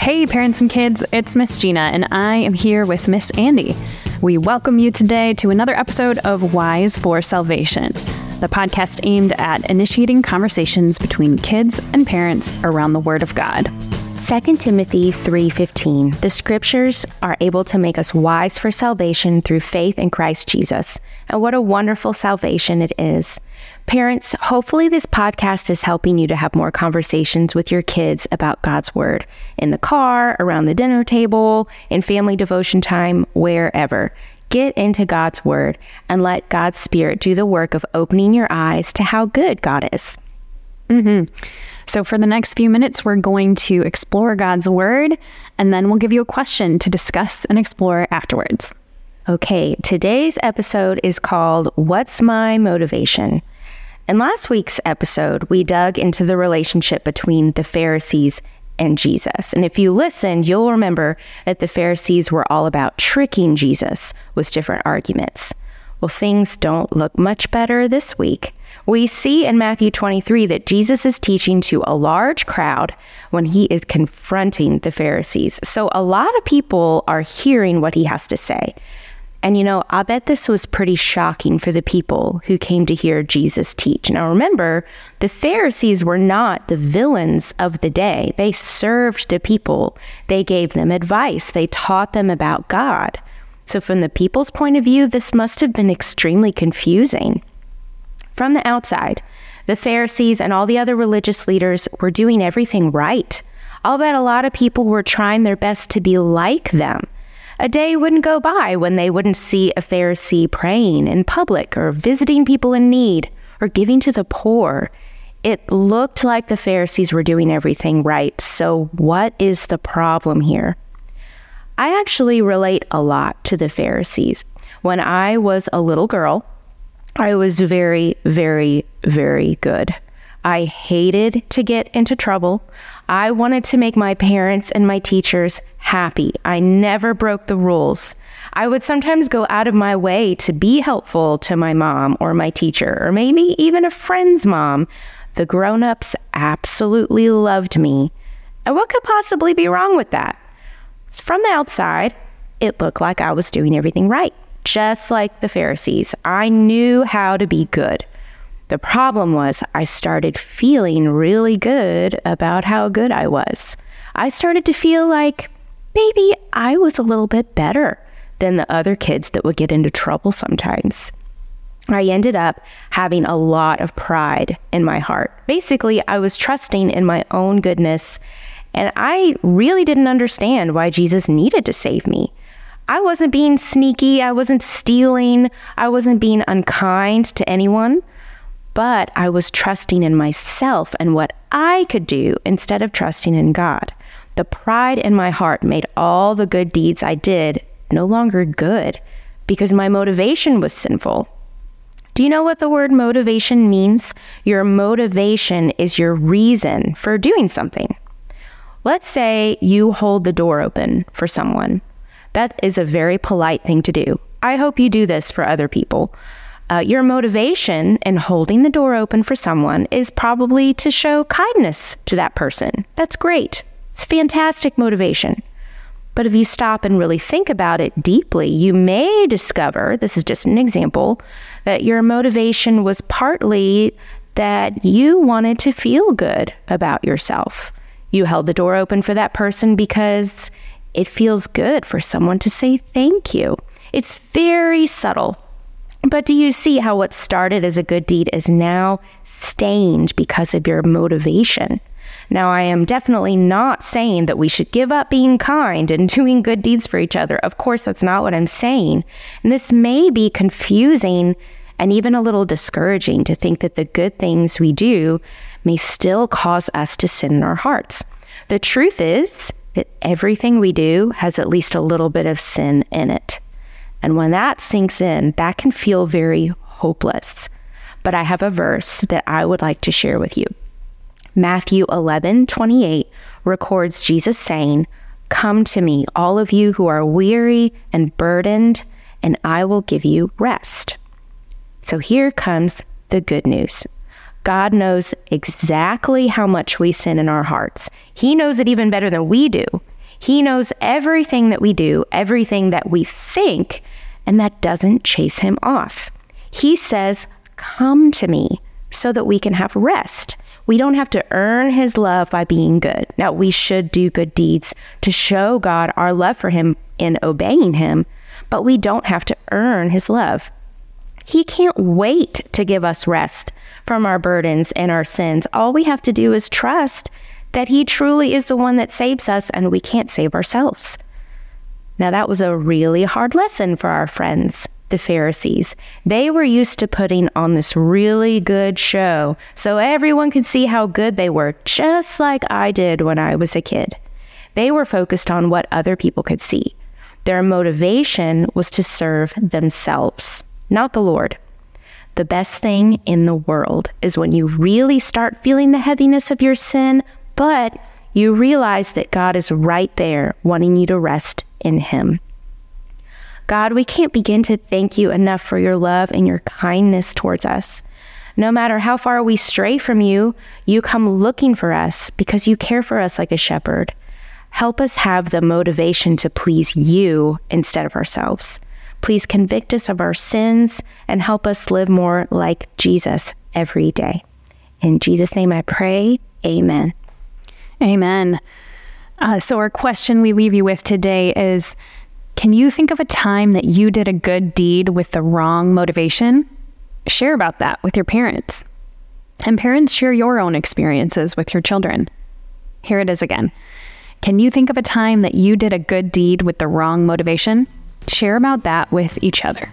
Hey, parents and kids, it's Miss Gina, and I am here with Miss Andy. We welcome you today to another episode of Wise for Salvation, the podcast aimed at initiating conversations between kids and parents around the Word of God. 2 Timothy 3:15 The scriptures are able to make us wise for salvation through faith in Christ Jesus. And what a wonderful salvation it is. Parents, hopefully this podcast is helping you to have more conversations with your kids about God's word in the car, around the dinner table, in family devotion time, wherever. Get into God's word and let God's spirit do the work of opening your eyes to how good God is. Mm-hmm. So, for the next few minutes, we're going to explore God's Word, and then we'll give you a question to discuss and explore afterwards. Okay, today's episode is called What's My Motivation? In last week's episode, we dug into the relationship between the Pharisees and Jesus. And if you listened, you'll remember that the Pharisees were all about tricking Jesus with different arguments. Well, things don't look much better this week. We see in Matthew 23 that Jesus is teaching to a large crowd when he is confronting the Pharisees. So a lot of people are hearing what he has to say. And you know, I bet this was pretty shocking for the people who came to hear Jesus teach. Now remember, the Pharisees were not the villains of the day. They served the people, they gave them advice, they taught them about God. So, from the people's point of view, this must have been extremely confusing. From the outside, the Pharisees and all the other religious leaders were doing everything right. I'll bet a lot of people were trying their best to be like them. A day wouldn't go by when they wouldn't see a Pharisee praying in public or visiting people in need or giving to the poor. It looked like the Pharisees were doing everything right. So, what is the problem here? I actually relate a lot to the Pharisees. When I was a little girl, I was very, very, very good. I hated to get into trouble. I wanted to make my parents and my teachers happy. I never broke the rules. I would sometimes go out of my way to be helpful to my mom or my teacher, or maybe even a friend's mom. The grown ups absolutely loved me. And what could possibly be wrong with that? From the outside, it looked like I was doing everything right, just like the Pharisees. I knew how to be good. The problem was, I started feeling really good about how good I was. I started to feel like maybe I was a little bit better than the other kids that would get into trouble sometimes. I ended up having a lot of pride in my heart. Basically, I was trusting in my own goodness and I really didn't understand why Jesus needed to save me. I wasn't being sneaky, I wasn't stealing, I wasn't being unkind to anyone, but I was trusting in myself and what I could do instead of trusting in God. The pride in my heart made all the good deeds I did no longer good because my motivation was sinful. Do you know what the word motivation means? Your motivation is your reason for doing something. Let's say you hold the door open for someone. That is a very polite thing to do. I hope you do this for other people. Uh, your motivation in holding the door open for someone is probably to show kindness to that person. That's great. It's fantastic motivation. But if you stop and really think about it deeply, you may discover this is just an example that your motivation was partly that you wanted to feel good about yourself. You held the door open for that person because it feels good for someone to say thank you. It's very subtle. But do you see how what started as a good deed is now stained because of your motivation? Now, I am definitely not saying that we should give up being kind and doing good deeds for each other. Of course, that's not what I'm saying. And this may be confusing and even a little discouraging to think that the good things we do may still cause us to sin in our hearts. The truth is that everything we do has at least a little bit of sin in it. And when that sinks in, that can feel very hopeless. But I have a verse that I would like to share with you. Matthew 11 28 records Jesus saying, Come to me, all of you who are weary and burdened, and I will give you rest. So here comes the good news. God knows exactly how much we sin in our hearts. He knows it even better than we do. He knows everything that we do, everything that we think, and that doesn't chase him off. He says, Come to me so that we can have rest. We don't have to earn his love by being good. Now, we should do good deeds to show God our love for him in obeying him, but we don't have to earn his love. He can't wait to give us rest from our burdens and our sins. All we have to do is trust that he truly is the one that saves us and we can't save ourselves. Now, that was a really hard lesson for our friends the Pharisees. They were used to putting on this really good show so everyone could see how good they were, just like I did when I was a kid. They were focused on what other people could see. Their motivation was to serve themselves, not the Lord. The best thing in the world is when you really start feeling the heaviness of your sin, but you realize that God is right there wanting you to rest in Him. God, we can't begin to thank you enough for your love and your kindness towards us. No matter how far we stray from you, you come looking for us because you care for us like a shepherd. Help us have the motivation to please you instead of ourselves. Please convict us of our sins and help us live more like Jesus every day. In Jesus' name I pray. Amen. Amen. Uh, so, our question we leave you with today is can you think of a time that you did a good deed with the wrong motivation? Share about that with your parents. And parents, share your own experiences with your children. Here it is again. Can you think of a time that you did a good deed with the wrong motivation? Share about that with each other.